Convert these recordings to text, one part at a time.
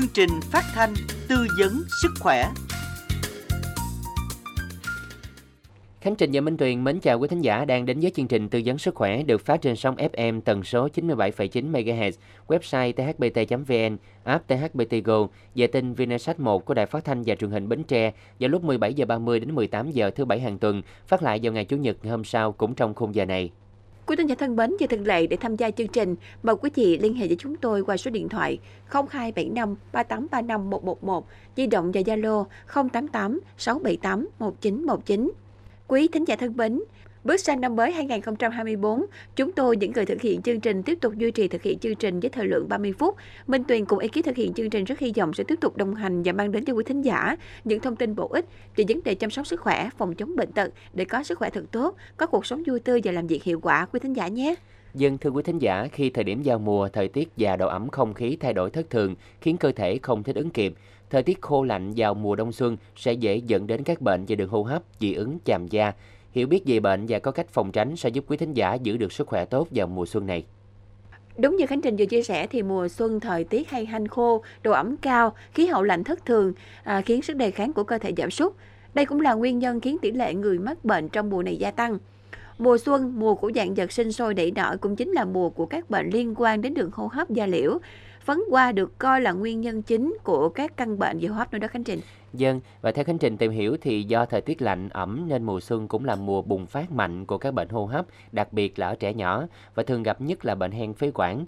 chương trình phát thanh tư vấn sức khỏe. Khánh Trình và Minh Tuyền mến chào quý thính giả đang đến với chương trình tư vấn sức khỏe được phát trên sóng FM tần số 97,9 MHz, website thbt.vn, app THBT Go, vệ tinh Vinasat 1 của Đài Phát thanh và Truyền hình Bến Tre vào lúc 17 giờ 30 đến 18 giờ thứ bảy hàng tuần, phát lại vào ngày chủ nhật hôm sau cũng trong khung giờ này. Quý thính giả thân mến, như thường lệ để tham gia chương trình, mời quý vị liên hệ với chúng tôi qua số điện thoại 0275 3835 111, di động và Zalo 088 678 1919. Quý thính giả thân mến, Bước sang năm mới 2024, chúng tôi những người thực hiện chương trình tiếp tục duy trì thực hiện chương trình với thời lượng 30 phút. Minh Tuyền cùng ekip thực hiện chương trình rất hy vọng sẽ tiếp tục đồng hành và mang đến cho quý thính giả những thông tin bổ ích về vấn đề chăm sóc sức khỏe, phòng chống bệnh tật để có sức khỏe thật tốt, có cuộc sống vui tươi và làm việc hiệu quả quý thính giả nhé. Dân thưa quý thính giả, khi thời điểm giao mùa, thời tiết và độ ẩm không khí thay đổi thất thường khiến cơ thể không thích ứng kịp. Thời tiết khô lạnh vào mùa đông xuân sẽ dễ dẫn đến các bệnh về đường hô hấp, dị ứng, chàm da. Hiểu biết về bệnh và có cách phòng tránh sẽ giúp quý thính giả giữ được sức khỏe tốt vào mùa xuân này. Đúng như Khánh Trình vừa chia sẻ thì mùa xuân thời tiết hay hanh khô, độ ẩm cao, khí hậu lạnh thất thường à, khiến sức đề kháng của cơ thể giảm sút. Đây cũng là nguyên nhân khiến tỷ lệ người mắc bệnh trong mùa này gia tăng. Mùa xuân, mùa của dạng vật sinh sôi đẩy nở cũng chính là mùa của các bệnh liên quan đến đường hô hấp da liễu. Phấn hoa được coi là nguyên nhân chính của các căn bệnh về hô hấp nữa đó Khánh Trình. Dân, và theo Khánh Trình tìm hiểu thì do thời tiết lạnh ẩm nên mùa xuân cũng là mùa bùng phát mạnh của các bệnh hô hấp, đặc biệt là ở trẻ nhỏ và thường gặp nhất là bệnh hen phế quản.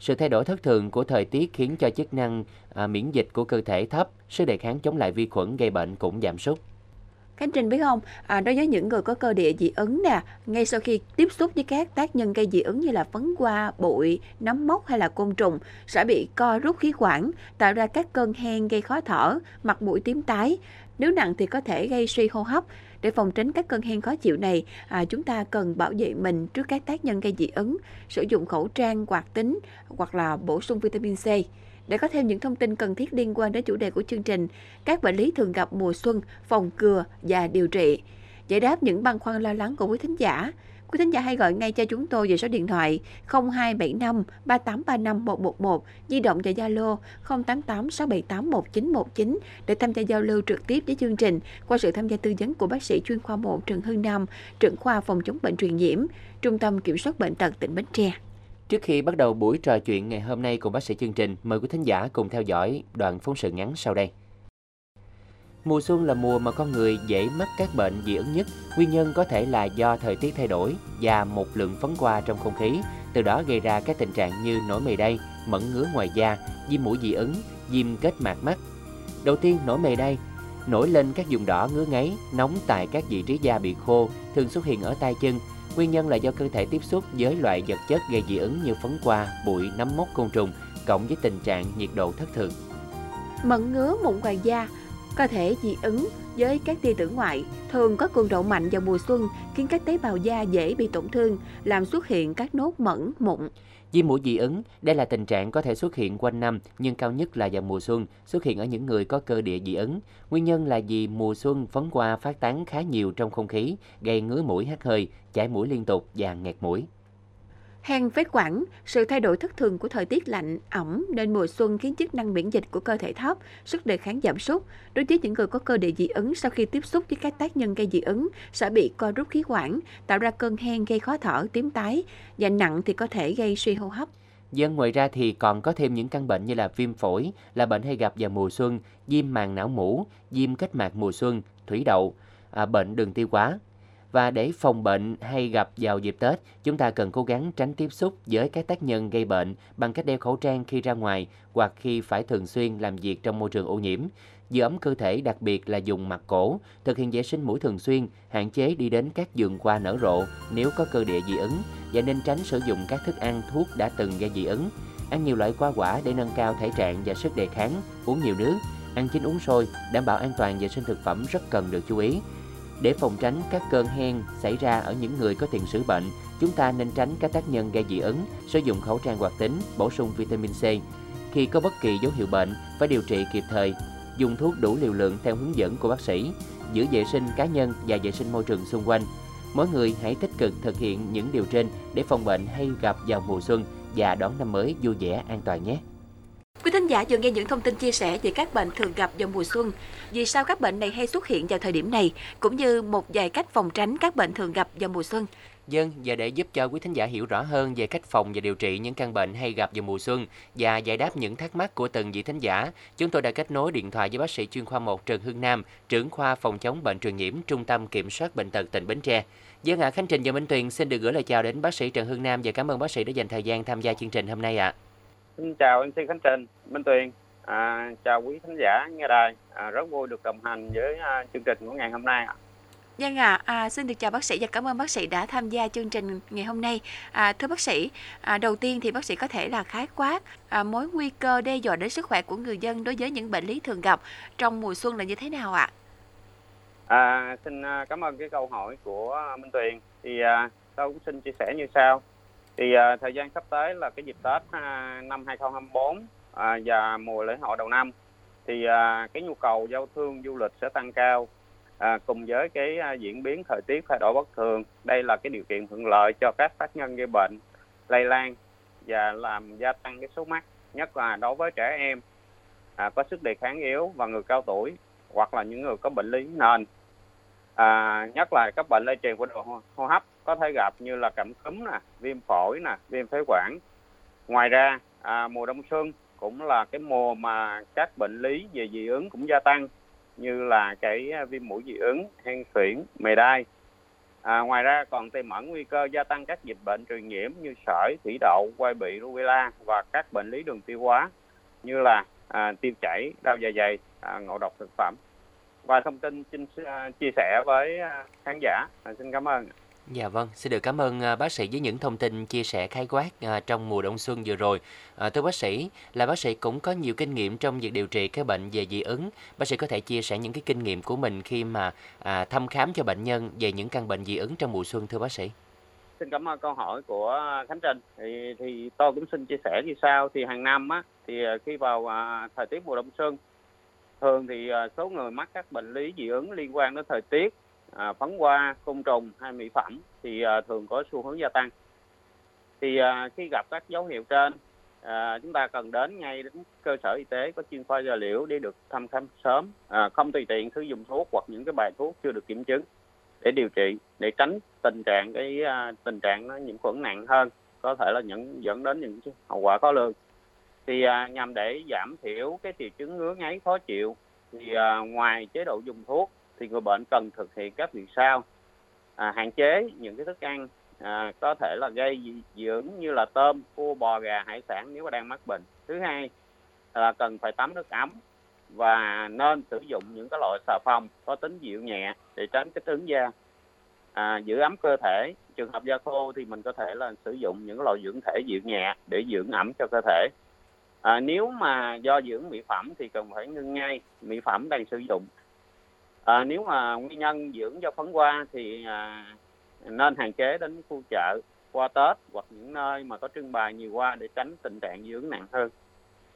Sự thay đổi thất thường của thời tiết khiến cho chức năng à, miễn dịch của cơ thể thấp, sức đề kháng chống lại vi khuẩn gây bệnh cũng giảm sút. Khánh trinh biết không, à, đối với những người có cơ địa dị ứng nè, ngay sau khi tiếp xúc với các tác nhân gây dị ứng như là phấn hoa, bụi, nấm mốc hay là côn trùng sẽ bị co rút khí quản, tạo ra các cơn hen gây khó thở, mặt mũi tím tái. Nếu nặng thì có thể gây suy hô hấp. Để phòng tránh các cơn hen khó chịu này, à, chúng ta cần bảo vệ mình trước các tác nhân gây dị ứng, sử dụng khẩu trang quạt tính hoặc là bổ sung vitamin C. Để có thêm những thông tin cần thiết liên quan đến chủ đề của chương trình, các bệnh lý thường gặp mùa xuân, phòng ngừa và điều trị, giải đáp những băn khoăn lo lắng của quý thính giả, quý thính giả hãy gọi ngay cho chúng tôi về số điện thoại 0275 3835 111, di động và Zalo 088 678 1919 để tham gia giao lưu trực tiếp với chương trình qua sự tham gia tư vấn của bác sĩ chuyên khoa 1 Trần Hưng Nam, trưởng khoa phòng chống bệnh truyền nhiễm, Trung tâm Kiểm soát bệnh tật tỉnh Bến Tre. Trước khi bắt đầu buổi trò chuyện ngày hôm nay cùng bác sĩ chương trình, mời quý thính giả cùng theo dõi đoạn phóng sự ngắn sau đây. Mùa xuân là mùa mà con người dễ mắc các bệnh dị ứng nhất. Nguyên nhân có thể là do thời tiết thay đổi và một lượng phấn hoa trong không khí, từ đó gây ra các tình trạng như nổi mề đay, mẩn ngứa ngoài da, viêm mũi dị ứng, viêm kết mạc mắt. Đầu tiên, nổi mề đay nổi lên các vùng đỏ ngứa ngáy, nóng tại các vị trí da bị khô, thường xuất hiện ở tay chân, Nguyên nhân là do cơ thể tiếp xúc với loại vật chất gây dị ứng như phấn hoa, bụi, nấm mốc côn trùng, cộng với tình trạng nhiệt độ thất thường. Mẩn ngứa mụn ngoài da có thể dị ứng với các tia tử ngoại, thường có cường độ mạnh vào mùa xuân, khiến các tế bào da dễ bị tổn thương, làm xuất hiện các nốt mẩn, mụn. Viêm mũi dị ứng, đây là tình trạng có thể xuất hiện quanh năm nhưng cao nhất là vào mùa xuân, xuất hiện ở những người có cơ địa dị ứng. Nguyên nhân là vì mùa xuân phấn hoa phát tán khá nhiều trong không khí, gây ngứa mũi hắt hơi, chảy mũi liên tục và nghẹt mũi. Hen phế quản, sự thay đổi thất thường của thời tiết lạnh, ẩm nên mùa xuân khiến chức năng miễn dịch của cơ thể thấp, sức đề kháng giảm sút. Đối với những người có cơ địa dị ứng sau khi tiếp xúc với các tác nhân gây dị ứng sẽ bị co rút khí quản, tạo ra cơn hen gây khó thở, tím tái và nặng thì có thể gây suy hô hấp. Dân ngoài ra thì còn có thêm những căn bệnh như là viêm phổi, là bệnh hay gặp vào mùa xuân, viêm màng não mũ, viêm kết mạc mùa xuân, thủy đậu, à, bệnh đường tiêu hóa, và để phòng bệnh hay gặp vào dịp Tết, chúng ta cần cố gắng tránh tiếp xúc với các tác nhân gây bệnh bằng cách đeo khẩu trang khi ra ngoài hoặc khi phải thường xuyên làm việc trong môi trường ô nhiễm. Giữ ấm cơ thể đặc biệt là dùng mặt cổ, thực hiện vệ sinh mũi thường xuyên, hạn chế đi đến các giường hoa nở rộ nếu có cơ địa dị ứng và nên tránh sử dụng các thức ăn, thuốc đã từng gây dị ứng. Ăn nhiều loại hoa quả để nâng cao thể trạng và sức đề kháng, uống nhiều nước, ăn chín uống sôi, đảm bảo an toàn vệ sinh thực phẩm rất cần được chú ý. Để phòng tránh các cơn hen xảy ra ở những người có tiền sử bệnh, chúng ta nên tránh các tác nhân gây dị ứng, sử dụng khẩu trang hoạt tính, bổ sung vitamin C. Khi có bất kỳ dấu hiệu bệnh, phải điều trị kịp thời, dùng thuốc đủ liều lượng theo hướng dẫn của bác sĩ, giữ vệ sinh cá nhân và vệ sinh môi trường xung quanh. Mỗi người hãy tích cực thực hiện những điều trên để phòng bệnh hay gặp vào mùa xuân và đón năm mới vui vẻ an toàn nhé. Quý thính giả vừa nghe những thông tin chia sẻ về các bệnh thường gặp vào mùa xuân. Vì sao các bệnh này hay xuất hiện vào thời điểm này, cũng như một vài cách phòng tránh các bệnh thường gặp vào mùa xuân. Dân, và để giúp cho quý thính giả hiểu rõ hơn về cách phòng và điều trị những căn bệnh hay gặp vào mùa xuân và giải đáp những thắc mắc của từng vị thính giả, chúng tôi đã kết nối điện thoại với bác sĩ chuyên khoa 1 Trần Hưng Nam, trưởng khoa phòng chống bệnh truyền nhiễm Trung tâm Kiểm soát bệnh tật tỉnh Bến Tre. Dân ạ, Khánh Trình và Minh Tuyền xin được gửi lời chào đến bác sĩ Trần Hưng Nam và cảm ơn bác sĩ đã dành thời gian tham gia chương trình hôm nay ạ. Xin chào MC Khánh Trình, Minh Tuyền. À, chào quý khán giả nghe đài. À, rất vui được đồng hành với à, chương trình của ngày hôm nay ạ. Vâng ạ, à, à, xin được chào bác sĩ và cảm ơn bác sĩ đã tham gia chương trình ngày hôm nay. À, thưa bác sĩ, à, đầu tiên thì bác sĩ có thể là khái quát à, mối nguy cơ đe dọa đến sức khỏe của người dân đối với những bệnh lý thường gặp trong mùa xuân là như thế nào ạ? À, xin à, cảm ơn cái câu hỏi của Minh Tuyền. Thì à, tôi cũng xin chia sẻ như sau. Thì à, thời gian sắp tới là cái dịp Tết à, năm 2024 à, và mùa lễ hội đầu năm. Thì à, cái nhu cầu giao thương du lịch sẽ tăng cao à, cùng với cái à, diễn biến thời tiết thay đổi bất thường. Đây là cái điều kiện thuận lợi cho các tác nhân gây bệnh lây lan và làm gia tăng cái số mắc nhất là đối với trẻ em à, có sức đề kháng yếu và người cao tuổi hoặc là những người có bệnh lý nền à, nhất là các bệnh lây truyền qua đường hô hấp có thể gặp như là cảm cúm nè viêm phổi nè viêm phế quản ngoài ra à, mùa đông xuân cũng là cái mùa mà các bệnh lý về dị ứng cũng gia tăng như là cái à, viêm mũi dị ứng, hen suyễn, mề đai. À, ngoài ra còn tiềm ẩn nguy cơ gia tăng các dịch bệnh truyền nhiễm như sởi, thủy đậu, quai bị, rubella và các bệnh lý đường tiêu hóa như là à, tiêu chảy, đau dạ dày, à, ngộ độc thực phẩm. Và thông tin xin uh, chia sẻ với uh, khán giả. À, xin cảm ơn. Dạ vâng, xin được cảm ơn à, bác sĩ với những thông tin chia sẻ khái quát à, trong mùa đông xuân vừa rồi. À, thưa bác sĩ, là bác sĩ cũng có nhiều kinh nghiệm trong việc điều trị các bệnh về dị ứng. Bác sĩ có thể chia sẻ những cái kinh nghiệm của mình khi mà à, thăm khám cho bệnh nhân về những căn bệnh dị ứng trong mùa xuân thưa bác sĩ. Xin cảm ơn câu hỏi của Khánh Trình. Thì thì tôi cũng xin chia sẻ như sau thì hàng năm á thì à, khi vào à, thời tiết mùa đông xuân thường thì à, số người mắc các bệnh lý dị ứng liên quan đến thời tiết à, phấn hoa, côn trùng hay mỹ phẩm thì à, thường có xu hướng gia tăng. Thì à, khi gặp các dấu hiệu trên, à, chúng ta cần đến ngay đến cơ sở y tế có chuyên khoa da liễu để được thăm khám sớm, à, không tùy tiện sử dụng thuốc hoặc những cái bài thuốc chưa được kiểm chứng để điều trị để tránh tình trạng cái à, tình trạng nó nhiễm khuẩn nặng hơn, có thể là những dẫn đến những hậu quả khó lường. Thì à, nhằm để giảm thiểu cái triệu chứng ngứa ngáy khó chịu thì à, ngoài chế độ dùng thuốc thì người bệnh cần thực hiện các việc sau à, hạn chế những cái thức ăn à, có thể là gây dị ứng như là tôm, cua, bò, gà, hải sản nếu mà đang mắc bệnh. Thứ hai là cần phải tắm nước ấm và nên sử dụng những cái loại xà phòng có tính dịu nhẹ để tránh kích ứng da. À, giữ ấm cơ thể, trường hợp da khô thì mình có thể là sử dụng những loại dưỡng thể dịu nhẹ để dưỡng ẩm cho cơ thể. À, nếu mà do dưỡng mỹ phẩm thì cần phải ngưng ngay mỹ phẩm đang sử dụng à, nếu mà nguyên nhân dưỡng do phấn hoa thì à, nên hạn chế đến khu chợ qua Tết hoặc những nơi mà có trưng bày nhiều hoa để tránh tình trạng dưỡng nặng hơn.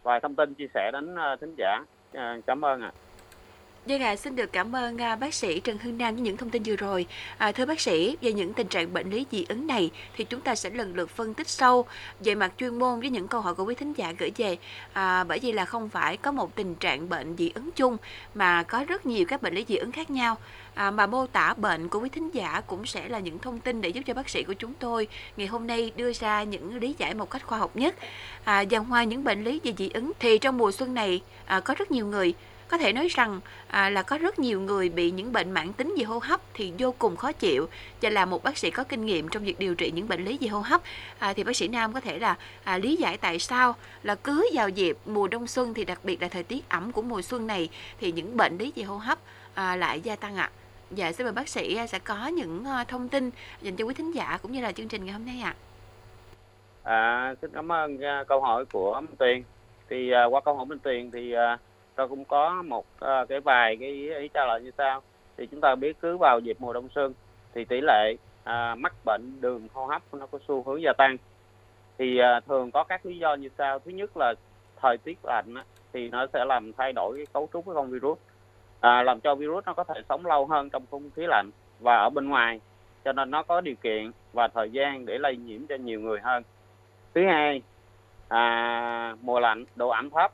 Vài thông tin chia sẻ đến uh, thính giả. À, cảm ơn ạ. À. Vâng ạ, xin được cảm ơn à, bác sĩ Trần Hưng Nam với những thông tin vừa rồi. À, thưa bác sĩ, về những tình trạng bệnh lý dị ứng này thì chúng ta sẽ lần lượt phân tích sâu về mặt chuyên môn với những câu hỏi của quý thính giả gửi về. À, bởi vì là không phải có một tình trạng bệnh dị ứng chung mà có rất nhiều các bệnh lý dị ứng khác nhau. À, mà mô tả bệnh của quý thính giả cũng sẽ là những thông tin để giúp cho bác sĩ của chúng tôi ngày hôm nay đưa ra những lý giải một cách khoa học nhất. À, và ngoài những bệnh lý về dị ứng thì trong mùa xuân này à, có rất nhiều người có thể nói rằng à, là có rất nhiều người bị những bệnh mãn tính về hô hấp thì vô cùng khó chịu và là một bác sĩ có kinh nghiệm trong việc điều trị những bệnh lý về hô hấp à, thì bác sĩ Nam có thể là à, lý giải tại sao là cứ vào dịp mùa đông xuân thì đặc biệt là thời tiết ẩm của mùa xuân này thì những bệnh lý về hô hấp à, lại gia tăng ạ. À. Dạ xin mời bác sĩ à, sẽ có những ờ, thông tin dành cho quý thính giả cũng như là chương trình ngày hôm nay ạ. À. à, xin cảm ơn à, câu hỏi của Minh Tuyền. Thì uh, qua câu hỏi Minh Tuyền thì uh, tôi cũng có một uh, cái vài cái ý trả lời như sau. Thì chúng ta biết cứ vào dịp mùa đông xuân thì tỷ lệ uh, mắc bệnh đường hô hấp nó có xu hướng gia tăng. Thì uh, thường có các lý do như sau. Thứ nhất là thời tiết lạnh á, thì nó sẽ làm thay đổi cái cấu trúc của con virus. À, làm cho virus nó có thể sống lâu hơn trong không khí lạnh và ở bên ngoài. Cho nên nó có điều kiện và thời gian để lây nhiễm cho nhiều người hơn. Thứ hai à, mùa lạnh độ ẩm thấp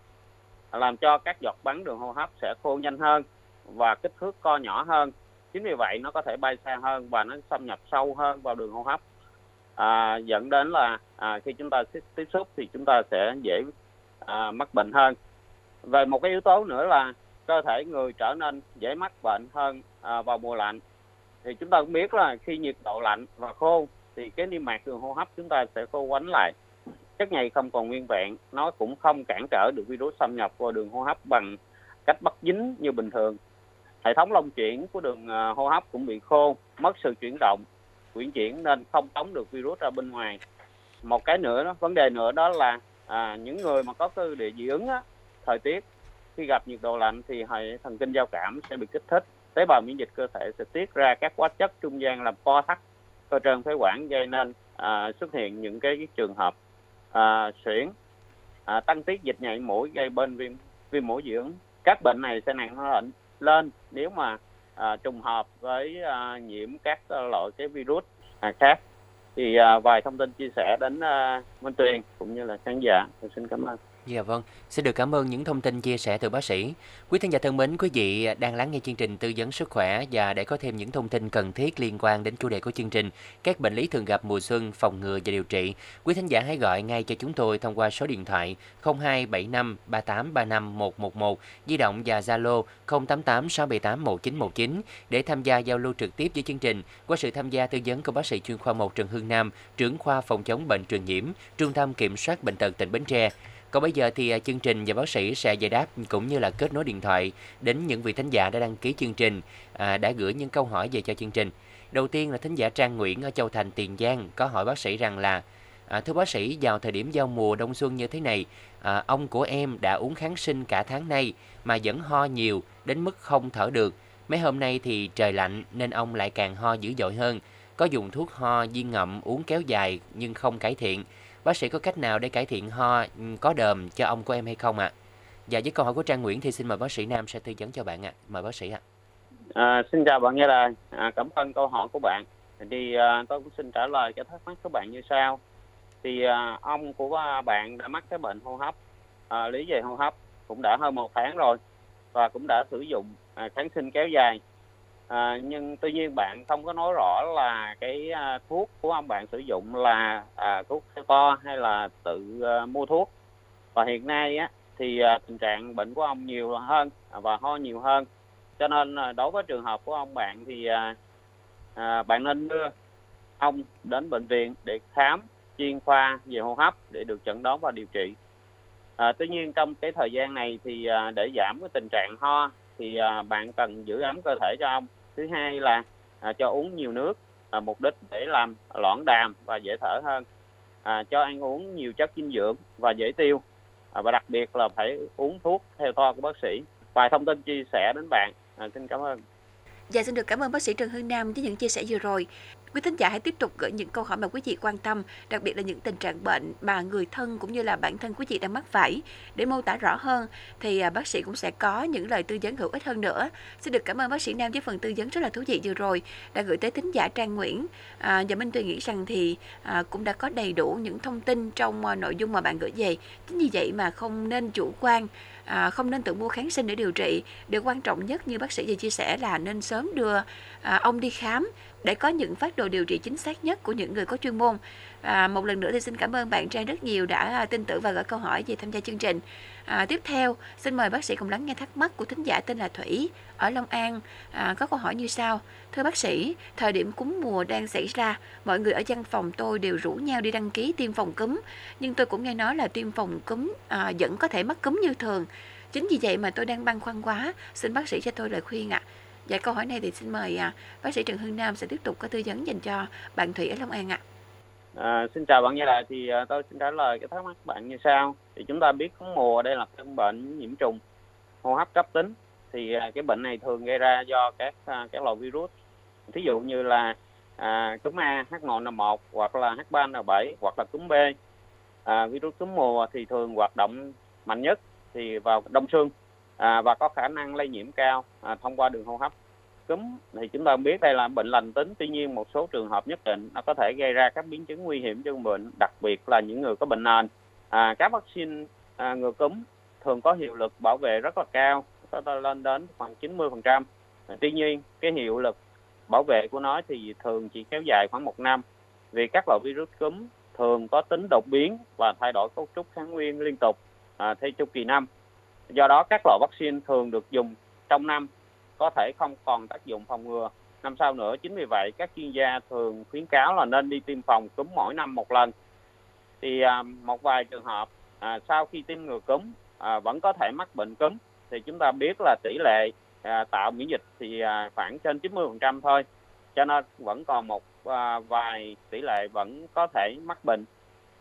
làm cho các giọt bắn đường hô hấp sẽ khô nhanh hơn và kích thước co nhỏ hơn. Chính vì vậy nó có thể bay xa hơn và nó xâm nhập sâu hơn vào đường hô hấp. À, dẫn đến là à, khi chúng ta tiếp xúc thì chúng ta sẽ dễ à, mắc bệnh hơn. Về một cái yếu tố nữa là cơ thể người trở nên dễ mắc bệnh hơn à, vào mùa lạnh. Thì chúng ta cũng biết là khi nhiệt độ lạnh và khô thì cái niêm mạc đường hô hấp chúng ta sẽ khô quánh lại chất nhầy không còn nguyên vẹn nó cũng không cản trở được virus xâm nhập vào đường hô hấp bằng cách bắt dính như bình thường. Hệ thống lông chuyển của đường à, hô hấp cũng bị khô mất sự chuyển động chuyển chuyển nên không tống được virus ra bên ngoài. Một cái nữa đó, vấn đề nữa đó là à, những người mà có cơ địa dị ứng á, thời tiết khi gặp nhiệt độ lạnh thì hệ thần kinh giao cảm sẽ bị kích thích tế bào miễn dịch cơ thể sẽ tiết ra các hóa chất trung gian làm co thắt cơ trơn phế quản gây nên à, xuất hiện những cái trường hợp à, suyễn à, tăng tiết dịch nhạy mũi gây bên viêm viêm mũi dị ứng các bệnh này sẽ nặng hơn lên nếu mà à, trùng hợp với à, nhiễm các loại cái virus à, khác. Thì à, vài thông tin chia sẻ đến à, Minh Tuyền cũng như là khán giả. Tôi xin cảm ơn. Dạ vâng, xin được cảm ơn những thông tin chia sẻ từ bác sĩ. Quý thính giả thân mến, quý vị đang lắng nghe chương trình tư vấn sức khỏe và để có thêm những thông tin cần thiết liên quan đến chủ đề của chương trình, các bệnh lý thường gặp mùa xuân, phòng ngừa và điều trị, quý thính giả hãy gọi ngay cho chúng tôi thông qua số điện thoại 0275 3835 111, di động và Zalo 088 678 1919 để tham gia giao lưu trực tiếp với chương trình qua sự tham gia tư vấn của bác sĩ chuyên khoa 1 Trần Hương Nam, trưởng khoa phòng chống bệnh truyền nhiễm, Trung tâm Kiểm soát bệnh tật tỉnh Bến Tre. Còn bây giờ thì à, chương trình và bác sĩ sẽ giải đáp cũng như là kết nối điện thoại đến những vị thính giả đã đăng ký chương trình, à, đã gửi những câu hỏi về cho chương trình. Đầu tiên là thính giả Trang Nguyễn ở Châu Thành, Tiền Giang có hỏi bác sĩ rằng là à, Thưa bác sĩ, vào thời điểm giao mùa đông xuân như thế này, à, ông của em đã uống kháng sinh cả tháng nay mà vẫn ho nhiều đến mức không thở được. Mấy hôm nay thì trời lạnh nên ông lại càng ho dữ dội hơn. Có dùng thuốc ho viên ngậm uống kéo dài nhưng không cải thiện. Bác sĩ có cách nào để cải thiện ho ừ, có đờm cho ông của em hay không ạ? À? Dạ với câu hỏi của Trang Nguyễn thì xin mời bác sĩ Nam sẽ tư vấn cho bạn ạ. À. Mời bác sĩ ạ. À. À, xin chào bạn nghe lời. À, cảm ơn câu hỏi của bạn. Thì à, tôi cũng xin trả lời cho thắc mắc của bạn như sau. Thì à, ông của à, bạn đã mắc cái bệnh hô hấp, à, lý về hô hấp cũng đã hơn một tháng rồi và cũng đã sử dụng à, kháng sinh kéo dài à, nhưng tuy nhiên bạn không có nói rõ là cái à, thuốc của ông bạn sử dụng là à, thuốc to hay là tự à, mua thuốc. Và hiện nay á thì à, tình trạng bệnh của ông nhiều hơn à, và ho nhiều hơn. Cho nên à, đối với trường hợp của ông bạn thì à, à, bạn nên đưa ông đến bệnh viện để khám chuyên khoa về hô hấp để được chẩn đoán và điều trị. À, tuy nhiên trong cái thời gian này thì à, để giảm cái tình trạng ho thì à, bạn cần giữ ấm cơ thể cho ông thứ hai là à, cho uống nhiều nước à, mục đích để làm loãng đàm và dễ thở hơn. À, cho ăn uống nhiều chất dinh dưỡng và dễ tiêu. À, và đặc biệt là phải uống thuốc theo toa của bác sĩ. Vài thông tin chia sẻ đến bạn. À, xin cảm ơn. Dạ xin được cảm ơn bác sĩ Trần Hương Nam với những chia sẻ vừa rồi. Quý thính giả hãy tiếp tục gửi những câu hỏi mà quý vị quan tâm, đặc biệt là những tình trạng bệnh mà người thân cũng như là bản thân quý vị đang mắc phải. Để mô tả rõ hơn thì à, bác sĩ cũng sẽ có những lời tư vấn hữu ích hơn nữa. Xin được cảm ơn bác sĩ Nam với phần tư vấn rất là thú vị vừa rồi đã gửi tới thính giả Trang Nguyễn. À, và Minh Tuyền nghĩ rằng thì à, cũng đã có đầy đủ những thông tin trong à, nội dung mà bạn gửi về. Chính vì vậy mà không nên chủ quan à, không nên tự mua kháng sinh để điều trị. Điều quan trọng nhất như bác sĩ vừa chia sẻ là nên sớm đưa à, ông đi khám để có những phát đồ điều trị chính xác nhất của những người có chuyên môn. À, một lần nữa thì xin cảm ơn bạn Trang rất nhiều đã à, tin tưởng và gửi câu hỏi về tham gia chương trình. À, tiếp theo, xin mời bác sĩ cùng lắng nghe thắc mắc của thính giả tên là Thủy ở Long An. À, có câu hỏi như sau. Thưa bác sĩ, thời điểm cúm mùa đang xảy ra, mọi người ở văn phòng tôi đều rủ nhau đi đăng ký tiêm phòng cúm. Nhưng tôi cũng nghe nói là tiêm phòng cúm à, vẫn có thể mắc cúm như thường. Chính vì vậy mà tôi đang băn khoăn quá. Xin bác sĩ cho tôi lời khuyên ạ. À. Và câu hỏi này thì xin mời à, bác sĩ Trần Hưng Nam sẽ tiếp tục có tư vấn dành cho bạn Thủy ở Long An ạ. À, À, xin chào bạn như là thì à, tôi xin trả lời cái thắc mắc bạn như sau. Thì chúng ta biết cúm mùa đây là căn bệnh nhiễm trùng hô hấp cấp tính. Thì à, cái bệnh này thường gây ra do các à, các loại virus. Ví dụ như là à, cúm A H1N1 hoặc là H3N7 hoặc là cúm B. À, virus cúm mùa thì thường hoạt động mạnh nhất thì vào đông xuân à, và có khả năng lây nhiễm cao à, thông qua đường hô hấp cúm thì chúng ta biết đây là bệnh lành tính tuy nhiên một số trường hợp nhất định nó có thể gây ra các biến chứng nguy hiểm cho bệnh đặc biệt là những người có bệnh nền à, các vaccine à, ngừa cúm thường có hiệu lực bảo vệ rất là cao, có lên đến khoảng 90%. Tuy nhiên, cái hiệu lực bảo vệ của nó thì thường chỉ kéo dài khoảng một năm vì các loại virus cúm thường có tính đột biến và thay đổi cấu trúc kháng nguyên liên tục à, theo chu kỳ năm. Do đó các loại vaccine thường được dùng trong năm có thể không còn tác dụng phòng ngừa năm sau nữa. Chính vì vậy các chuyên gia thường khuyến cáo là nên đi tiêm phòng cúm mỗi năm một lần. Thì à, một vài trường hợp à, sau khi tiêm ngừa cúm à, vẫn có thể mắc bệnh cúm thì chúng ta biết là tỷ lệ à, tạo miễn dịch thì à, khoảng trên 90% thôi. Cho nên vẫn còn một à, vài tỷ lệ vẫn có thể mắc bệnh.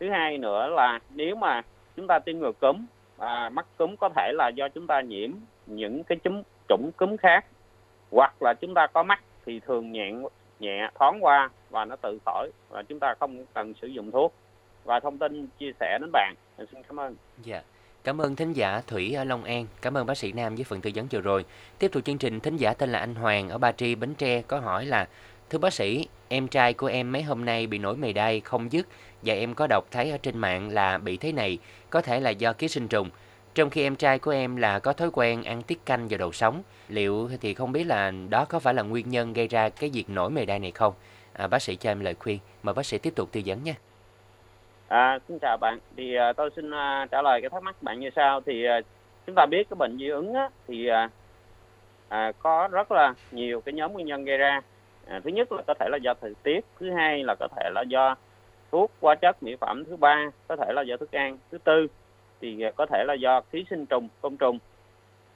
Thứ hai nữa là nếu mà chúng ta tiêm ngừa cúm à, mắc cúm có thể là do chúng ta nhiễm những cái chủng chủng cúm khác hoặc là chúng ta có mắc thì thường nhẹ nhẹ thoáng qua và nó tự khỏi và chúng ta không cần sử dụng thuốc và thông tin chia sẻ đến bạn xin cảm ơn dạ Cảm ơn thính giả Thủy ở Long An. Cảm ơn bác sĩ Nam với phần tư vấn vừa rồi. Tiếp tục chương trình, thính giả tên là anh Hoàng ở Ba Tri, Bến Tre có hỏi là Thưa bác sĩ, em trai của em mấy hôm nay bị nổi mề đay không dứt và em có đọc thấy ở trên mạng là bị thế này, có thể là do ký sinh trùng. Trong khi em trai của em là có thói quen ăn tiết canh vào đầu sống, liệu thì không biết là đó có phải là nguyên nhân gây ra cái việc nổi mề đay này không? À, bác sĩ cho em lời khuyên, mời bác sĩ tiếp tục tư vấn nha. À, xin chào bạn, thì à, tôi xin à, trả lời cái thắc mắc bạn như sau. Thì à, chúng ta biết cái bệnh dị ứng á, thì à, à, có rất là nhiều cái nhóm nguyên nhân gây ra. À, thứ nhất là có thể là do thời tiết, thứ hai là có thể là do thuốc hóa chất mỹ phẩm, thứ ba có thể là do thức ăn, thứ tư thì à, có thể là do ký sinh trùng côn trùng.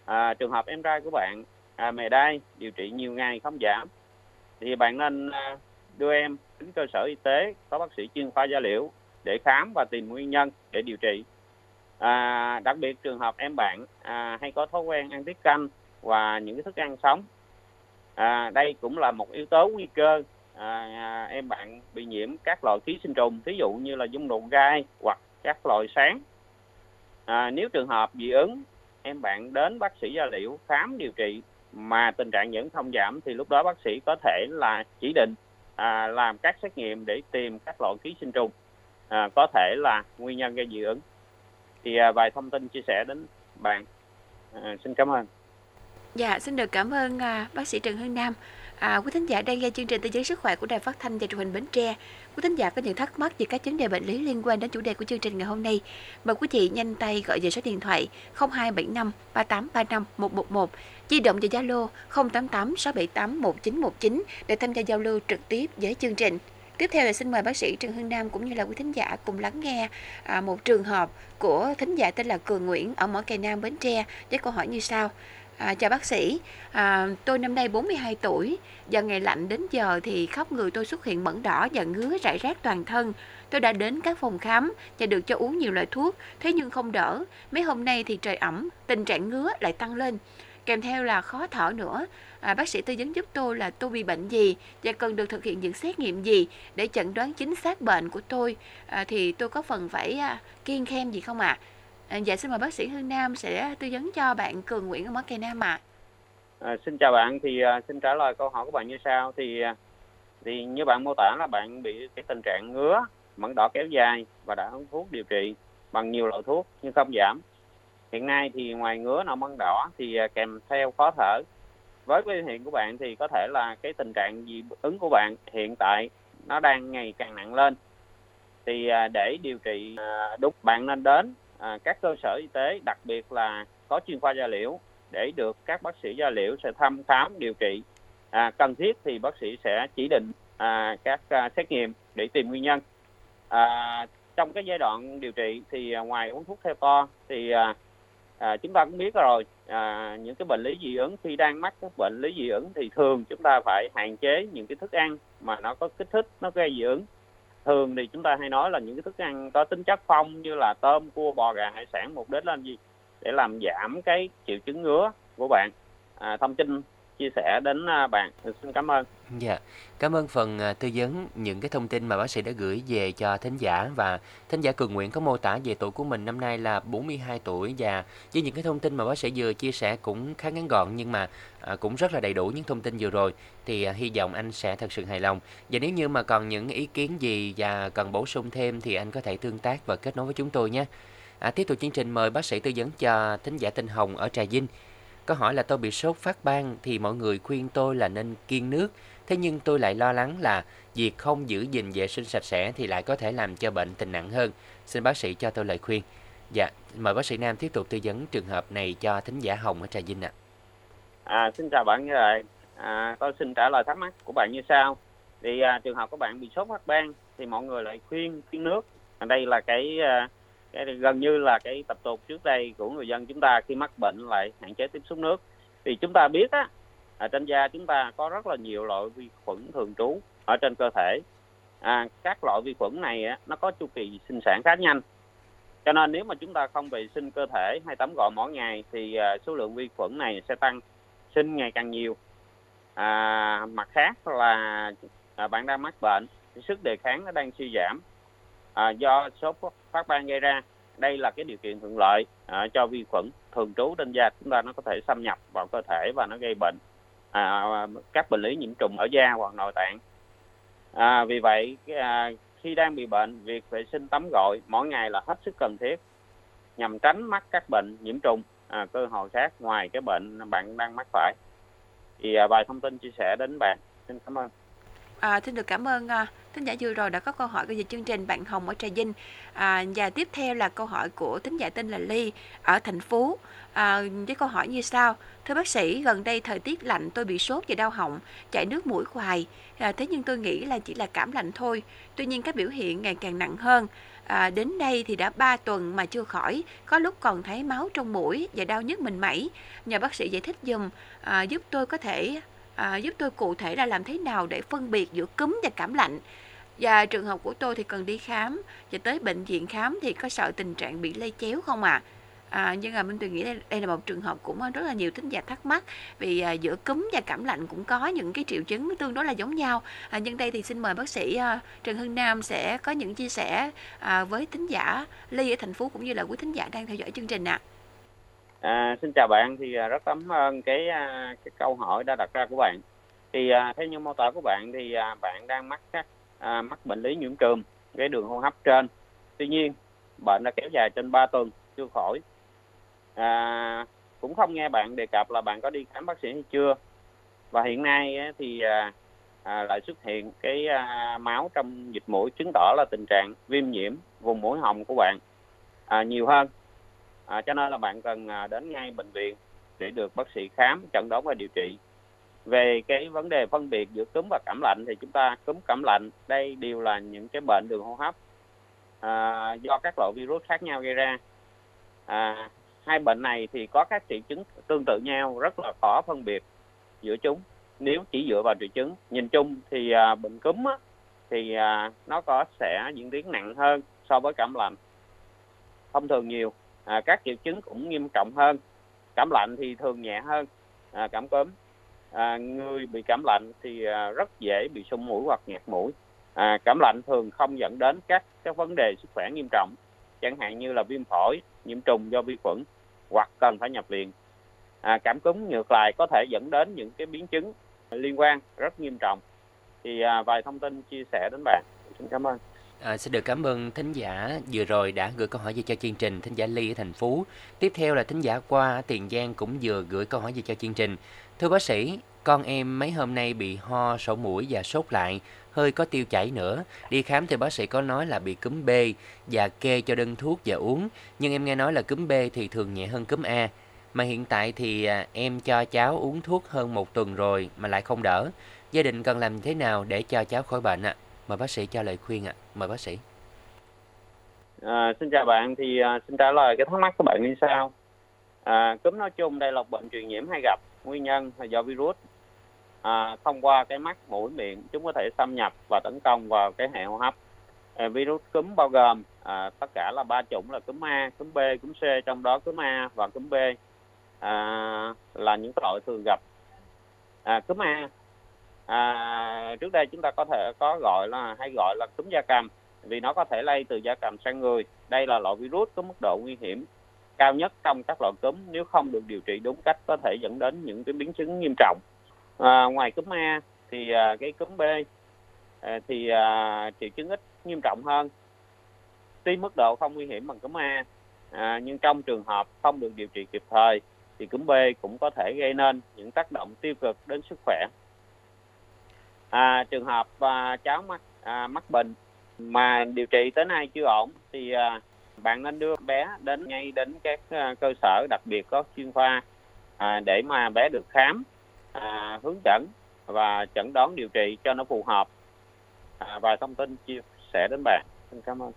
À, trường hợp em trai của bạn à, mề đay điều trị nhiều ngày không giảm thì bạn nên à, đưa em đến cơ sở y tế có bác sĩ chuyên khoa da liễu để khám và tìm nguyên nhân để điều trị. À, đặc biệt trường hợp em bạn à, hay có thói quen ăn tiết canh và những cái thức ăn sống. À, đây cũng là một yếu tố nguy cơ à, à, em bạn bị nhiễm các loại ký sinh trùng ví dụ như là dung độn gai hoặc các loại sáng à, nếu trường hợp dị ứng em bạn đến bác sĩ da liễu khám điều trị mà tình trạng vẫn không giảm thì lúc đó bác sĩ có thể là chỉ định à, làm các xét nghiệm để tìm các loại ký sinh trùng. À, có thể là nguyên nhân gây dị ứng. Thì à, vài thông tin chia sẻ đến bạn. À, xin cảm ơn. Dạ xin được cảm ơn à, bác sĩ Trần Hưng Nam. À, quý thính giả đang nghe chương trình tư vấn sức khỏe của Đài Phát thanh và Truyền hình Bến Tre. Quý thính giả có những thắc mắc về các vấn đề bệnh lý liên quan đến chủ đề của chương trình ngày hôm nay, mời quý vị nhanh tay gọi về số điện thoại 0275 3835 111, di động về Zalo 088 678 1919 để tham gia giao lưu trực tiếp với chương trình. Tiếp theo là xin mời bác sĩ Trần Hưng Nam cũng như là quý thính giả cùng lắng nghe à, một trường hợp của thính giả tên là Cường Nguyễn ở Mỏ Cày Nam Bến Tre với câu hỏi như sau. À, chào bác sĩ, à, tôi năm nay 42 tuổi, giờ ngày lạnh đến giờ thì khắp người tôi xuất hiện mẩn đỏ và ngứa rải rác toàn thân. Tôi đã đến các phòng khám và được cho uống nhiều loại thuốc, thế nhưng không đỡ. Mấy hôm nay thì trời ẩm, tình trạng ngứa lại tăng lên. Kèm theo là khó thở nữa. À, bác sĩ tư vấn giúp tôi là tôi bị bệnh gì và cần được thực hiện những xét nghiệm gì để chẩn đoán chính xác bệnh của tôi. À, thì tôi có phần phải à, kiêng khem gì không ạ? À? À, dạ xin mời bác sĩ Hương Nam sẽ tư vấn cho bạn Cường Nguyễn ở Mỏ Cây Nam ạ. À. À, xin chào bạn thì à, xin trả lời câu hỏi của bạn như sau thì à, thì như bạn mô tả là bạn bị cái tình trạng ngứa mẩn đỏ kéo dài và đã uống thuốc điều trị bằng nhiều loại thuốc nhưng không giảm hiện nay thì ngoài ngứa nọ mẩn đỏ thì à, kèm theo khó thở với biểu hiện của bạn thì có thể là cái tình trạng dị ứng của bạn hiện tại nó đang ngày càng nặng lên thì à, để điều trị à, đúng bạn nên đến à, các cơ sở y tế đặc biệt là có chuyên khoa da liễu để được các bác sĩ da liễu sẽ thăm khám điều trị. À, cần thiết thì bác sĩ sẽ chỉ định à, các à, xét nghiệm để tìm nguyên nhân. À, trong cái giai đoạn điều trị thì à, ngoài uống thuốc theo to thì à, à, chúng ta cũng biết rồi à, những cái bệnh lý dị ứng khi đang mắc các bệnh lý dị ứng thì thường chúng ta phải hạn chế những cái thức ăn mà nó có kích thích nó gây dị ứng thường thì chúng ta hay nói là những cái thức ăn có tính chất phong như là tôm cua bò gà hải sản mục đích là gì? Để làm giảm cái triệu chứng ngứa của bạn. À, thông tin chia sẻ đến à, bạn. Xin cảm ơn. Dạ, cảm ơn phần à, tư vấn những cái thông tin mà bác sĩ đã gửi về cho thính giả và thính giả Cường Nguyễn có mô tả về tuổi của mình năm nay là 42 tuổi và với những cái thông tin mà bác sĩ vừa chia sẻ cũng khá ngắn gọn nhưng mà à, cũng rất là đầy đủ những thông tin vừa rồi thì à, hy vọng anh sẽ thật sự hài lòng và nếu như mà còn những ý kiến gì và cần bổ sung thêm thì anh có thể tương tác và kết nối với chúng tôi nhé. À, tiếp tục chương trình mời bác sĩ tư vấn cho thính giả Tinh Hồng ở Trà Vinh. có hỏi là tôi bị sốt phát ban thì mọi người khuyên tôi là nên kiêng nước. Thế nhưng tôi lại lo lắng là việc không giữ gìn vệ sinh sạch sẽ thì lại có thể làm cho bệnh tình nặng hơn. Xin bác sĩ cho tôi lời khuyên. Dạ, mời bác sĩ Nam tiếp tục tư vấn trường hợp này cho thính giả Hồng ở Trà Vinh ạ. À, xin chào bạn như vậy. À, tôi xin trả lời thắc mắc của bạn như sau. Thì à, trường hợp của bạn bị sốt phát ban thì mọi người lại khuyên kiêng nước. À, đây là cái, à, cái gần như là cái tập tục trước đây của người dân chúng ta khi mắc bệnh lại hạn chế tiếp xúc nước. Thì chúng ta biết á, ở trên da chúng ta có rất là nhiều loại vi khuẩn thường trú ở trên cơ thể. À, các loại vi khuẩn này á, nó có chu kỳ sinh sản khá nhanh. Cho nên nếu mà chúng ta không vệ sinh cơ thể hay tắm gội mỗi ngày thì à, số lượng vi khuẩn này sẽ tăng sinh ngày càng nhiều. À, mặt khác là à, bạn đang mắc bệnh thì sức đề kháng nó đang suy giảm. À, do sốt phát ban gây ra đây là cái điều kiện thuận lợi à, cho vi khuẩn thường trú trên da chúng ta nó có thể xâm nhập vào cơ thể và nó gây bệnh. À, à, à, các bệnh lý nhiễm trùng ở da hoặc nội tạng à, vì vậy à, khi đang bị bệnh, việc vệ sinh tắm gội mỗi ngày là hết sức cần thiết nhằm tránh mắc các bệnh nhiễm trùng à, cơ hội khác ngoài cái bệnh bạn đang mắc phải. Thì à, bài thông tin chia sẻ đến bạn. Xin cảm ơn. À, xin được cảm ơn à, thính giả vừa rồi đã có câu hỏi của chương trình bạn Hồng ở Trà Vinh. À, và tiếp theo là câu hỏi của thính giả tên là Ly ở thành phố. À, với câu hỏi như sau. Thưa bác sĩ gần đây thời tiết lạnh tôi bị sốt và đau họng chảy nước mũi hoài. À, thế nhưng tôi nghĩ là chỉ là cảm lạnh thôi. Tuy nhiên các biểu hiện ngày càng nặng hơn. À, đến đây thì đã 3 tuần mà chưa khỏi. Có lúc còn thấy máu trong mũi và đau nhức mình mẩy. Nhờ bác sĩ giải thích dùm à, giúp tôi có thể à, giúp tôi cụ thể là làm thế nào để phân biệt giữa cúm và cảm lạnh và trường hợp của tôi thì cần đi khám và tới bệnh viện khám thì có sợ tình trạng bị lây chéo không ạ? À? À, nhưng mà Minh Tuyền nghĩ đây, đây là một trường hợp cũng rất là nhiều tính giả thắc mắc vì à, giữa cúm và cảm lạnh cũng có những cái triệu chứng tương đối là giống nhau. À, nhưng đây thì xin mời bác sĩ à, Trần Hưng Nam sẽ có những chia sẻ à, với tính giả Ly ở thành phố cũng như là quý thính giả đang theo dõi chương trình ạ. À. À, xin chào bạn. Thì à, rất cảm ơn cái à, cái câu hỏi đã đặt ra của bạn. Thì à, theo như mô tả của bạn thì à, bạn đang mắc các à, mắc bệnh lý nhiễm trùng cái đường hô hấp trên. Tuy nhiên bệnh đã kéo dài trên 3 tuần chưa khỏi. À, cũng không nghe bạn đề cập là bạn có đi khám bác sĩ hay chưa. Và hiện nay thì à, à, lại xuất hiện cái à, máu trong dịch mũi chứng tỏ là tình trạng viêm nhiễm vùng mũi họng của bạn à, nhiều hơn à, cho nên là bạn cần à, đến ngay bệnh viện để được bác sĩ khám chẩn đoán và điều trị. Về cái vấn đề phân biệt giữa cúm và cảm lạnh thì chúng ta cúm cảm lạnh đây đều là những cái bệnh đường hô hấp à, do các loại virus khác nhau gây ra. À, hai bệnh này thì có các triệu chứng tương tự nhau rất là khó phân biệt giữa chúng. Nếu chỉ dựa vào triệu chứng nhìn chung thì à, bệnh cúm á, thì à, nó có sẽ diễn tiến nặng hơn so với cảm lạnh. Thông thường nhiều à, các triệu chứng cũng nghiêm trọng hơn cảm lạnh thì thường nhẹ hơn à, cảm cúm. À, người bị cảm lạnh thì à, rất dễ bị sung mũi hoặc nghẹt mũi. À, cảm lạnh thường không dẫn đến các các vấn đề sức khỏe nghiêm trọng chẳng hạn như là viêm phổi nhiễm trùng do vi khuẩn hoặc cần phải nhập viện. À, cảm cúm ngược lại có thể dẫn đến những cái biến chứng liên quan rất nghiêm trọng. Thì à, vài thông tin chia sẻ đến bạn. Xin cảm ơn. À, xin được cảm ơn thính giả vừa rồi đã gửi câu hỏi về cho chương trình thính giả Ly ở thành phố. Tiếp theo là thính giả qua Tiền Giang cũng vừa gửi câu hỏi về cho chương trình. Thưa bác sĩ, con em mấy hôm nay bị ho, sổ mũi và sốt lại, hơi có tiêu chảy nữa. Đi khám thì bác sĩ có nói là bị cúm B và kê cho đơn thuốc và uống. Nhưng em nghe nói là cúm B thì thường nhẹ hơn cúm A. Mà hiện tại thì à, em cho cháu uống thuốc hơn một tuần rồi mà lại không đỡ. Gia đình cần làm thế nào để cho cháu khỏi bệnh ạ? À? Mời bác sĩ cho lời khuyên ạ. À. Mời bác sĩ. À, xin chào bạn, thì à, xin trả lời cái thắc mắc của bạn như sau. À, cúm nói chung đây là bệnh truyền nhiễm hay gặp, nguyên nhân là do virus. À, thông qua cái mắt, mũi, miệng, chúng có thể xâm nhập và tấn công vào cái hệ hô hấp. À, virus cúm bao gồm à, tất cả là ba chủng là cúm A, cúm B, cúm C, trong đó cúm A và cúm B à, là những loại thường gặp. À, cúm A à, trước đây chúng ta có thể có gọi là hay gọi là cúm da cầm vì nó có thể lây từ da cầm sang người. Đây là loại virus có mức độ nguy hiểm cao nhất trong các loại cúm nếu không được điều trị đúng cách có thể dẫn đến những cái biến chứng nghiêm trọng. À, ngoài cúm A thì à, cái cúm B à, thì à, triệu chứng ít nghiêm trọng hơn. Tuy mức độ không nguy hiểm bằng cúm A à, nhưng trong trường hợp không được điều trị kịp thời thì cúm B cũng có thể gây nên những tác động tiêu cực đến sức khỏe. À, trường hợp à, cháu mắc à, mắc bệnh mà điều trị tới nay chưa ổn thì à, bạn nên đưa bé đến ngay đến các à, cơ sở đặc biệt có chuyên khoa à, để mà bé được khám à, hướng dẫn và chẩn đoán điều trị cho nó phù hợp. À, và thông tin chia sẻ đến bạn. Xin cảm ơn.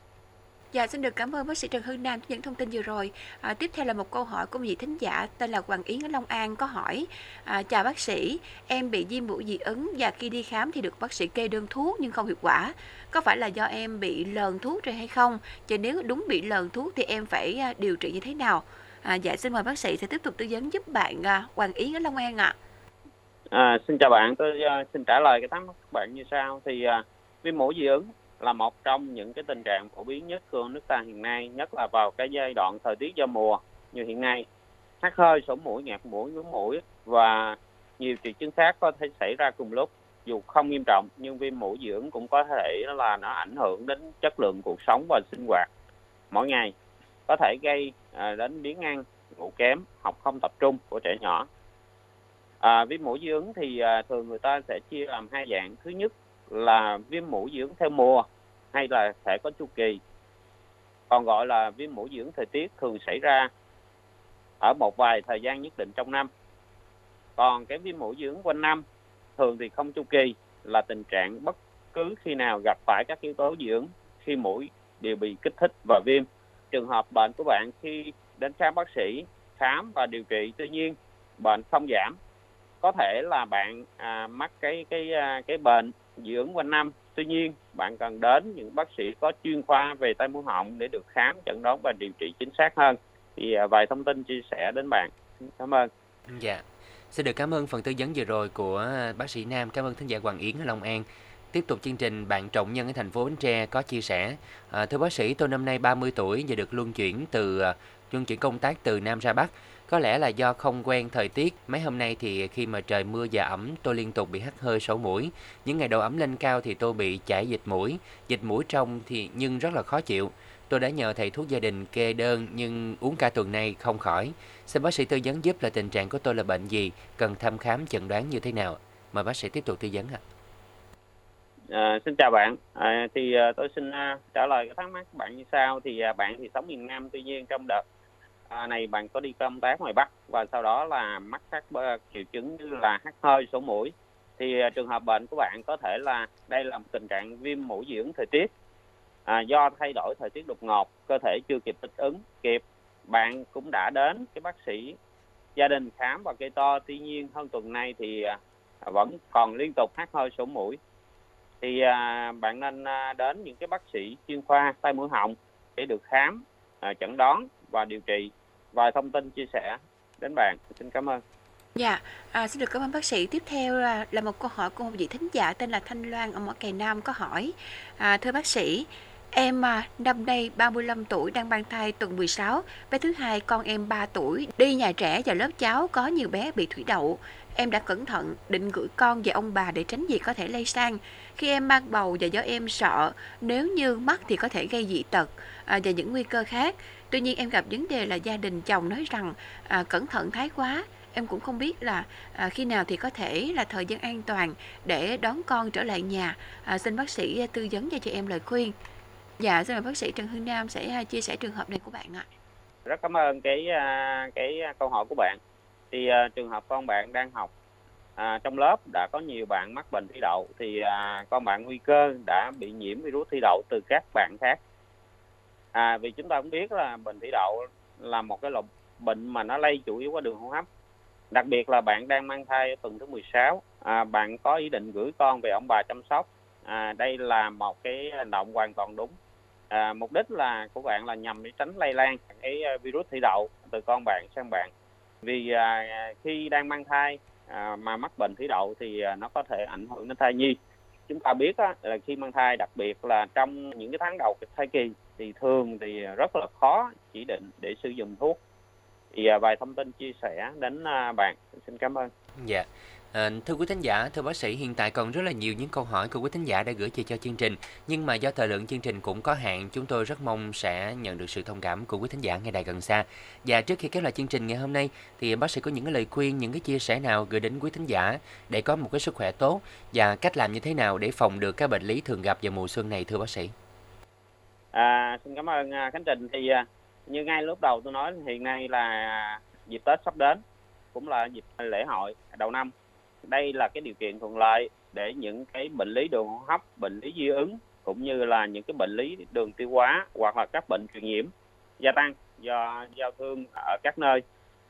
Dạ, xin được cảm ơn bác sĩ Trần Hưng Nam những thông tin vừa rồi. À, tiếp theo là một câu hỏi của một vị thính giả tên là Hoàng Yến ở Long An có hỏi à, Chào bác sĩ, em bị viêm mũi dị ứng và khi đi khám thì được bác sĩ kê đơn thuốc nhưng không hiệu quả. Có phải là do em bị lờn thuốc rồi hay không? Chứ nếu đúng bị lờn thuốc thì em phải à, điều trị như thế nào? À, dạ, xin mời bác sĩ sẽ tiếp tục tư vấn giúp bạn à, Hoàng Yến ở Long An ạ. À, xin chào bạn, tôi uh, xin trả lời cái thắc mắc của bạn như sau. Thì uh, viêm mũi dị ứng là một trong những cái tình trạng phổ biến nhất của nước ta hiện nay, nhất là vào cái giai đoạn thời tiết giao mùa như hiện nay. Hắt hơi, sổ mũi, ngạt mũi, ngứa mũi và nhiều triệu chứng khác có thể xảy ra cùng lúc. Dù không nghiêm trọng nhưng viêm mũi dị ứng cũng có thể là nó ảnh hưởng đến chất lượng cuộc sống và sinh hoạt mỗi ngày. Có thể gây à, đến biến ăn, ngủ kém, học không tập trung của trẻ nhỏ. À, viêm mũi dị ứng thì à, thường người ta sẽ chia làm hai dạng. Thứ nhất là viêm mũi dị ứng theo mùa hay là sẽ có chu kỳ. Còn gọi là viêm mũi dị ứng thời tiết thường xảy ra ở một vài thời gian nhất định trong năm. Còn cái viêm mũi dị ứng quanh năm thường thì không chu kỳ là tình trạng bất cứ khi nào gặp phải các yếu tố dị ứng khi mũi đều bị kích thích và viêm. Trường hợp bệnh của bạn khi đến khám bác sĩ khám và điều trị tuy nhiên bệnh không giảm. Có thể là bạn à, mắc cái cái à, cái bệnh dưỡng quanh năm. Tuy nhiên bạn cần đến những bác sĩ có chuyên khoa về tai mũi họng để được khám chẩn đoán và điều trị chính xác hơn. Thì à, vài thông tin chia sẻ đến bạn. Cảm ơn. Dạ. Xin được cảm ơn phần tư vấn vừa rồi của bác sĩ Nam. Cảm ơn thính giả Hoàng Yến ở Long An. Tiếp tục chương trình, bạn Trọng Nhân ở thành phố Bến Tre có chia sẻ, à, thưa bác sĩ, tôi năm nay 30 tuổi và được luân chuyển từ à, luân chuyển công tác từ Nam ra Bắc. Có lẽ là do không quen thời tiết, mấy hôm nay thì khi mà trời mưa và ẩm, tôi liên tục bị hắt hơi sổ mũi. Những ngày đầu ẩm lên cao thì tôi bị chảy dịch mũi, dịch mũi trong thì nhưng rất là khó chịu. Tôi đã nhờ thầy thuốc gia đình kê đơn nhưng uống cả tuần nay không khỏi. Xin bác sĩ tư vấn giúp là tình trạng của tôi là bệnh gì, cần thăm khám chẩn đoán như thế nào. Mời bác sĩ tiếp tục tư vấn ạ. À, xin chào bạn. À, thì à, tôi xin à, trả lời cái thắc mắc của bạn như sau. Thì à, bạn thì sống miền Nam, tuy nhiên trong đợt à, này bạn có đi công tác ngoài Bắc và sau đó là mắc các ờ, triệu chứng như là hắt hơi, sổ mũi. Thì à, trường hợp bệnh của bạn có thể là đây là một tình trạng viêm mũi dị ứng thời tiết. À, do thay đổi thời tiết đột ngột cơ thể chưa kịp thích ứng kịp bạn cũng đã đến cái bác sĩ gia đình khám và kê to. Tuy nhiên hơn tuần nay thì à, vẫn còn liên tục hắt hơi sổ mũi. Thì à, bạn nên à, đến những cái bác sĩ chuyên khoa tai mũi họng để được khám à, chẩn đoán và điều trị vài thông tin chia sẻ đến bạn xin cảm ơn Dạ, à, xin được cảm ơn bác sĩ. Tiếp theo là, là một câu hỏi của một vị thính giả tên là Thanh Loan ở Mỏ Cày Nam có hỏi. À, thưa bác sĩ, em à, năm nay 35 tuổi đang mang thai tuần 16. Bé thứ hai con em 3 tuổi đi nhà trẻ và lớp cháu có nhiều bé bị thủy đậu. Em đã cẩn thận định gửi con về ông bà để tránh gì có thể lây sang. Khi em mang bầu và do em sợ nếu như mắc thì có thể gây dị tật à, và những nguy cơ khác. Tuy nhiên em gặp vấn đề là gia đình chồng nói rằng à, cẩn thận thái quá. Em cũng không biết là à, khi nào thì có thể là thời gian an toàn để đón con trở lại nhà. À, xin bác sĩ tư vấn cho chị em lời khuyên. Dạ, xin mời bác sĩ Trần Hưng Nam sẽ à, chia sẻ trường hợp này của bạn ạ. Rất cảm ơn cái à, cái câu hỏi của bạn. Thì uh, trường hợp con bạn đang học à, trong lớp đã có nhiều bạn mắc bệnh thủy đậu thì à, con bạn nguy cơ đã bị nhiễm virus thủy đậu từ các bạn khác à, vì chúng ta cũng biết là bệnh thủy đậu là một cái loại bệnh mà nó lây chủ yếu qua đường hô hấp. Đặc biệt là bạn đang mang thai ở tuần thứ 16 à, bạn có ý định gửi con về ông bà chăm sóc. À, đây là một cái hành động hoàn toàn đúng. À, mục đích là của bạn là nhằm để tránh lây lan cái à, virus thủy đậu từ con bạn sang bạn. Vì à, khi đang mang thai à, mà mắc bệnh thủy đậu thì à, nó có thể ảnh hưởng đến thai nhi. Chúng ta biết á, là khi mang thai đặc biệt là trong những cái tháng đầu thai kỳ thì thường thì rất là khó chỉ định để sử dụng thuốc thì à, vài thông tin chia sẻ đến à, bạn xin cảm ơn Dạ. À, thưa quý thính giả, thưa bác sĩ, hiện tại còn rất là nhiều những câu hỏi của quý thính giả đã gửi về cho chương trình. Nhưng mà do thời lượng chương trình cũng có hạn, chúng tôi rất mong sẽ nhận được sự thông cảm của quý thính giả ngay đài gần xa. Và trước khi kết lại chương trình ngày hôm nay, thì bác sĩ có những cái lời khuyên, những cái chia sẻ nào gửi đến quý thính giả để có một cái sức khỏe tốt và cách làm như thế nào để phòng được các bệnh lý thường gặp vào mùa xuân này thưa bác sĩ? À, xin cảm ơn à, Khánh Trình. Thì à, như ngay lúc đầu tôi nói hiện nay là dịp Tết sắp đến, cũng là dịp lễ hội đầu năm. Đây là cái điều kiện thuận lợi để những cái bệnh lý đường hô hấp, bệnh lý dị ứng cũng như là những cái bệnh lý đường tiêu hóa hoặc là các bệnh truyền nhiễm gia tăng do giao thương ở các nơi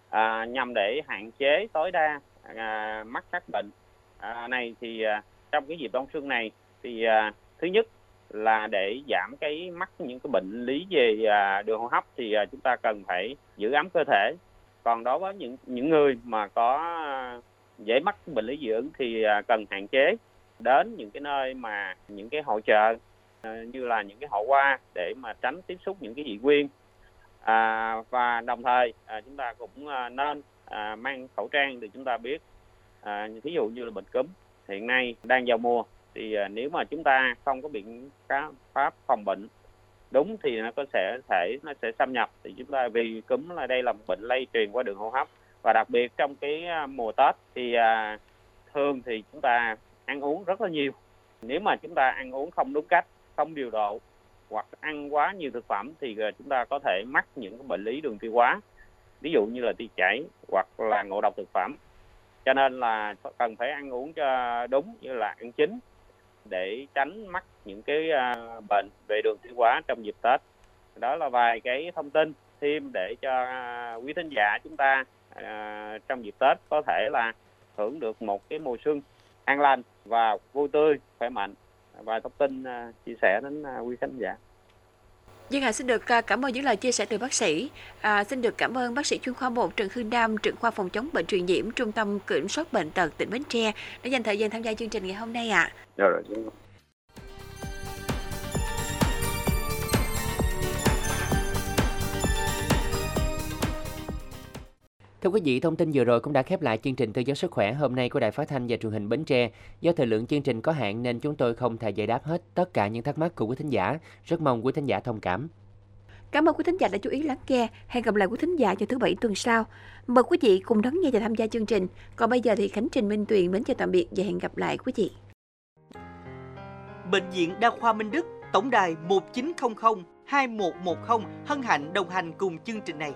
à, nhằm để hạn chế tối đa à, mắc các bệnh à, này thì à, trong cái dịp đông xuân này thì à, thứ nhất là để giảm cái mắc những cái bệnh lý về à, đường hô hấp thì à, chúng ta cần phải giữ ấm cơ thể. Còn đối với những những người mà có à, dễ mắc bệnh lý dị ứng thì cần hạn chế đến những cái nơi mà những cái hội chợ như là những cái hội hoa để mà tránh tiếp xúc những cái dị nguyên. À, và đồng thời à, chúng ta cũng nên à, mang khẩu trang thì chúng ta biết à, thí dụ như là bệnh cúm hiện nay đang vào mùa thì à, nếu mà chúng ta không có biện pháp phòng bệnh đúng thì nó có sẽ thể nó sẽ xâm nhập. Thì chúng ta vì cúm là đây là một bệnh lây truyền qua đường hô hấp. Và đặc biệt trong cái à, mùa Tết thì à, thường thì chúng ta ăn uống rất là nhiều. Nếu mà chúng ta ăn uống không đúng cách không điều độ hoặc ăn quá nhiều thực phẩm thì à, chúng ta có thể mắc những cái bệnh lý đường tiêu hóa. Ví dụ như là tiêu chảy hoặc là ngộ độc thực phẩm. Cho nên là cần phải ăn uống cho đúng như là ăn chín để tránh mắc những cái à, bệnh về đường tiêu hóa trong dịp Tết. Đó là vài cái thông tin thêm để cho à, quý thính giả chúng ta à, trong dịp Tết có thể là hưởng được một cái mùa xuân an lành và vui tươi, khỏe mạnh. Vài thông tin chia sẻ đến quý khán giả. Dương Hà xin được à, cảm ơn những lời chia sẻ từ bác sĩ. À, xin được cảm ơn bác sĩ chuyên khoa 1 Trần Hương Nam, trưởng khoa phòng chống bệnh truyền nhiễm, Trung tâm Kiểm soát bệnh tật tỉnh Bến Tre đã dành thời gian tham gia chương trình ngày hôm nay ạ. À. Rồi, rồi, Thưa quý vị, thông tin vừa rồi cũng đã khép lại chương trình tư vấn sức khỏe hôm nay của Đài Phát thanh và Truyền hình Bến Tre. Do thời lượng chương trình có hạn nên chúng tôi không thể giải đáp hết tất cả những thắc mắc của quý thính giả. Rất mong quý thính giả thông cảm. Cảm ơn quý thính giả đã chú ý lắng nghe. Hẹn gặp lại quý thính giả vào thứ bảy tuần sau. Mời quý vị cùng đón nghe và tham gia chương trình. Còn bây giờ thì Khánh Trình Minh Tuyền mến chào tạm biệt và hẹn gặp lại quý vị. Bệnh viện Đa khoa Minh Đức, tổng đài 1900 2110 hân hạnh đồng hành cùng chương trình này.